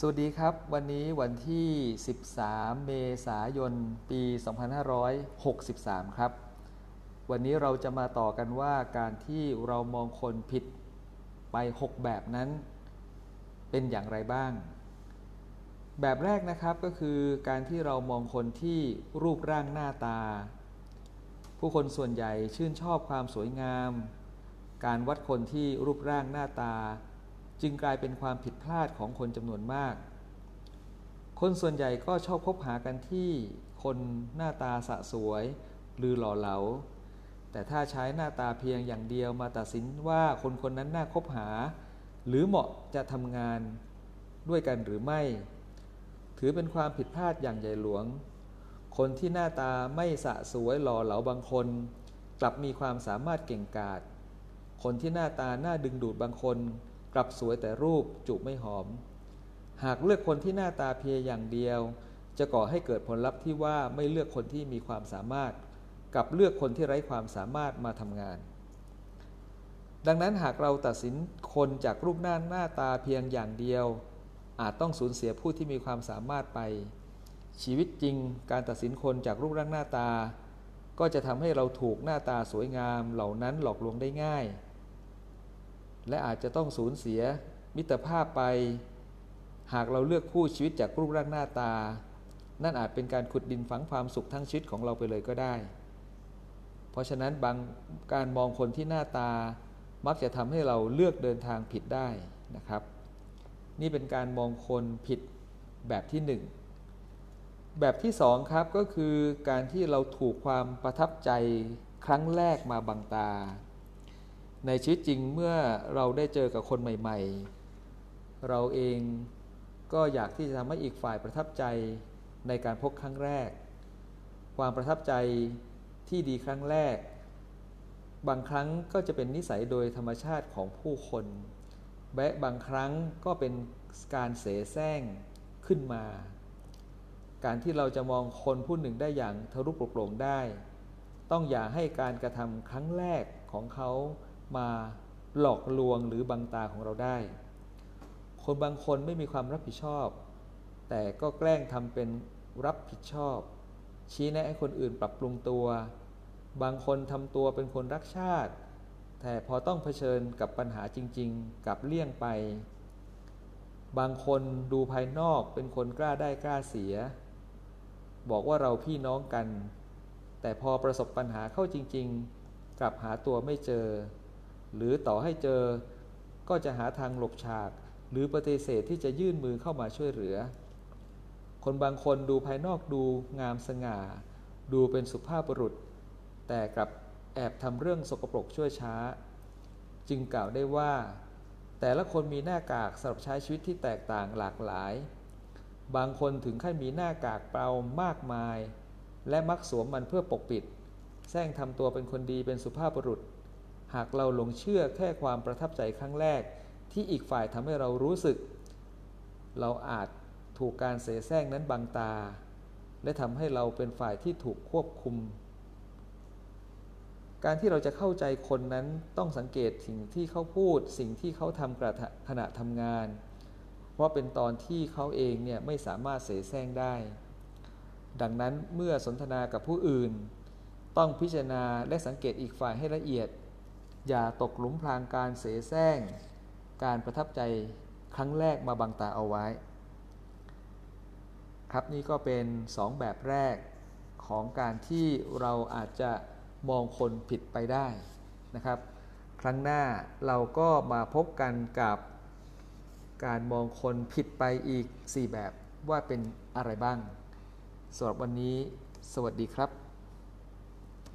สวัสดีครับ วันนี้วันที่ 13 เมษายน ปี 2563 ครับ วันนี้เราจะมาต่อกันว่าการที่เรามองคนผิดไป 6 แบบนั้น เป็นอย่างไรบ้าง แบบแรกนะครับก็คือการที่เรามองคนที่รูปร่างหน้าตา ผู้คนส่วนใหญ่ชื่นชอบความสวยงาม การวัดคนที่รูปร่างหน้าตา จึงกลายเป็นความผิดพลาดของคนจำนวนมาก คนส่วนใหญ่ก็ชอบคบหากันที่คนหน้าตาสะสวย หรือหล่อเหลา แต่ถ้าใช้หน้าตาเพียงอย่างเดียวมาตัดสินว่าคนคนนั้นน่าคบหา หรือเหมาะจะทำงานด้วยกันหรือไม่ ถือเป็นความผิดพลาดอย่างใหญ่หลวง คนที่หน้าตาไม่สะสวยหล่อเหลาบางคน กลับมีความสามารถเก่งกาจคนที่หน้าตาหน้าดึงดูดบางคน กลับสวยแต่รูปจูบไม่หอม หากเลือกคนที่หน้าตาเพียอย่างเดียว จะก่อให้เกิดผลลัพธ์ที่ว่าไม่เลือกคนที่มีความสามารถ กับเลือกคนที่ไร้ความสามารถมาทำงาน ดังนั้นหากเราตัดสินคนจากรูปหน้าหน้าตาเพียงอย่างเดียว อาจต้องสูญเสียผู้ที่มีความสามารถไป ชีวิตจริงการตัดสินคนจากรูปร่างหน้าตา ก็จะทำให้เราถูกหน้าตาสวยงามเหล่านั้นหลอกลวงได้ง่าย และอาจจะต้องสูญเสียมิตรภาพไป หากเราเลือกคู่ชีวิตจากรูปร่างหน้าตา นั่นอาจเป็นการขุดดินฝังความสุขทั้งชีวิตของเราไปเลยก็ได้ เพราะฉะนั้นบางการมองคนที่หน้าตามักจะทำให้เราเลือกเดินทางผิดได้นะครับ นี่เป็นการมองคนผิดแบบที่หนึ่งแบบที่สองครับก็คือการที่เราถูกความประทับใจครั้งแรกมาบังตา ในชีวิตจริงเมื่อเราได้เจอกับคนใหม่ ๆ เราเองก็อยากที่จะทำให้อีกฝ่ายประทับใจในการพบครั้งแรก ความประทับใจที่ดีครั้งแรก บางครั้งก็จะเป็นนิสัยโดยธรรมชาติของผู้คนแะบางครั้งก็เป็นการเสแสร้งขึ้นมา การที่เราจะมองคนผู้หนึ่งได้อย่างทะลุปโปร่งได้ ต้องอย่าให้การกระทำครั้งแรกของเขา มาหลอกลวงหรือบังตาของเราได้ คนบางคนไม่มีความรับผิดชอบ แต่ก็แกล้งทำเป็นรับผิดชอบ ชี้แนะให้คนอื่นปรับปรุงตัว บางคนทำตัวเป็นคนรักชาติ แต่พอต้องเผชิญกับปัญหาจริง ๆ กับเลี่ยงไป บางคนดูภายนอกเป็นคนกล้าได้กล้าเสีย บอกว่าเราพี่น้องกัน แต่พอประสบปัญหาเข้าจริง ๆ กลับหาตัวไม่เจอ หรือต่อให้เจอก็จะหาทางหลบฉาก หรือปฏิเสธที่จะยื่นมือเข้ามาช่วยเหลือ คนบางคนดูภายนอกดูงามสง่า ดูเป็นสุภาพบุรุษ แต่กลับแอบทำเรื่องสกปรกช่วยช้า จึงกล่าวได้ว่า แต่ละคนมีหน้ากากสำหรับใช้ชีวิตที่แตกต่างหลากหลาย บางคนถึงขั้นมีหน้ากากเปล่ามากมาย และมักสวมมันเพื่อปกปิดแซงทำตัวเป็นคนดีเป็นสุภาพบุรุษ หากเราหลงเชื่อแค่ความประทับใจครั้งแรก ที่อีกฝ่ายทำให้เรารู้สึก เราอาจถูกการเสแสร้งนั้นบังตา และทำให้เราเป็นฝ่ายที่ถูกควบคุม การที่เราจะเข้าใจคนนั้นต้องสังเกตสิ่งที่เขาพูด สิ่งที่เขาทำกระขณะทำงาน เพราะเป็นตอนที่เขาเองเนี่ยไม่สามารถเสแสร้งได้ ดังนั้นเมื่อสนทนากับผู้อื่น ต้องพิจารณาและสังเกตอีกฝ่ายให้ละเอียด อย่าตกหลุมพรางการเสแสร้ง การประทับใจครั้งแรกมาบังตาเอาไว้ ครับนี่ก็เป็นสองแบบแรกของการที่เราอาจจะมองคนผิดไปได้นะครับ ครั้งหน้าเราก็มาพบกันกับการมองคนผิดไปอีก 4 แบบว่าเป็นอะไรบ้างสำหรับวันนี้ สวัสดีครับ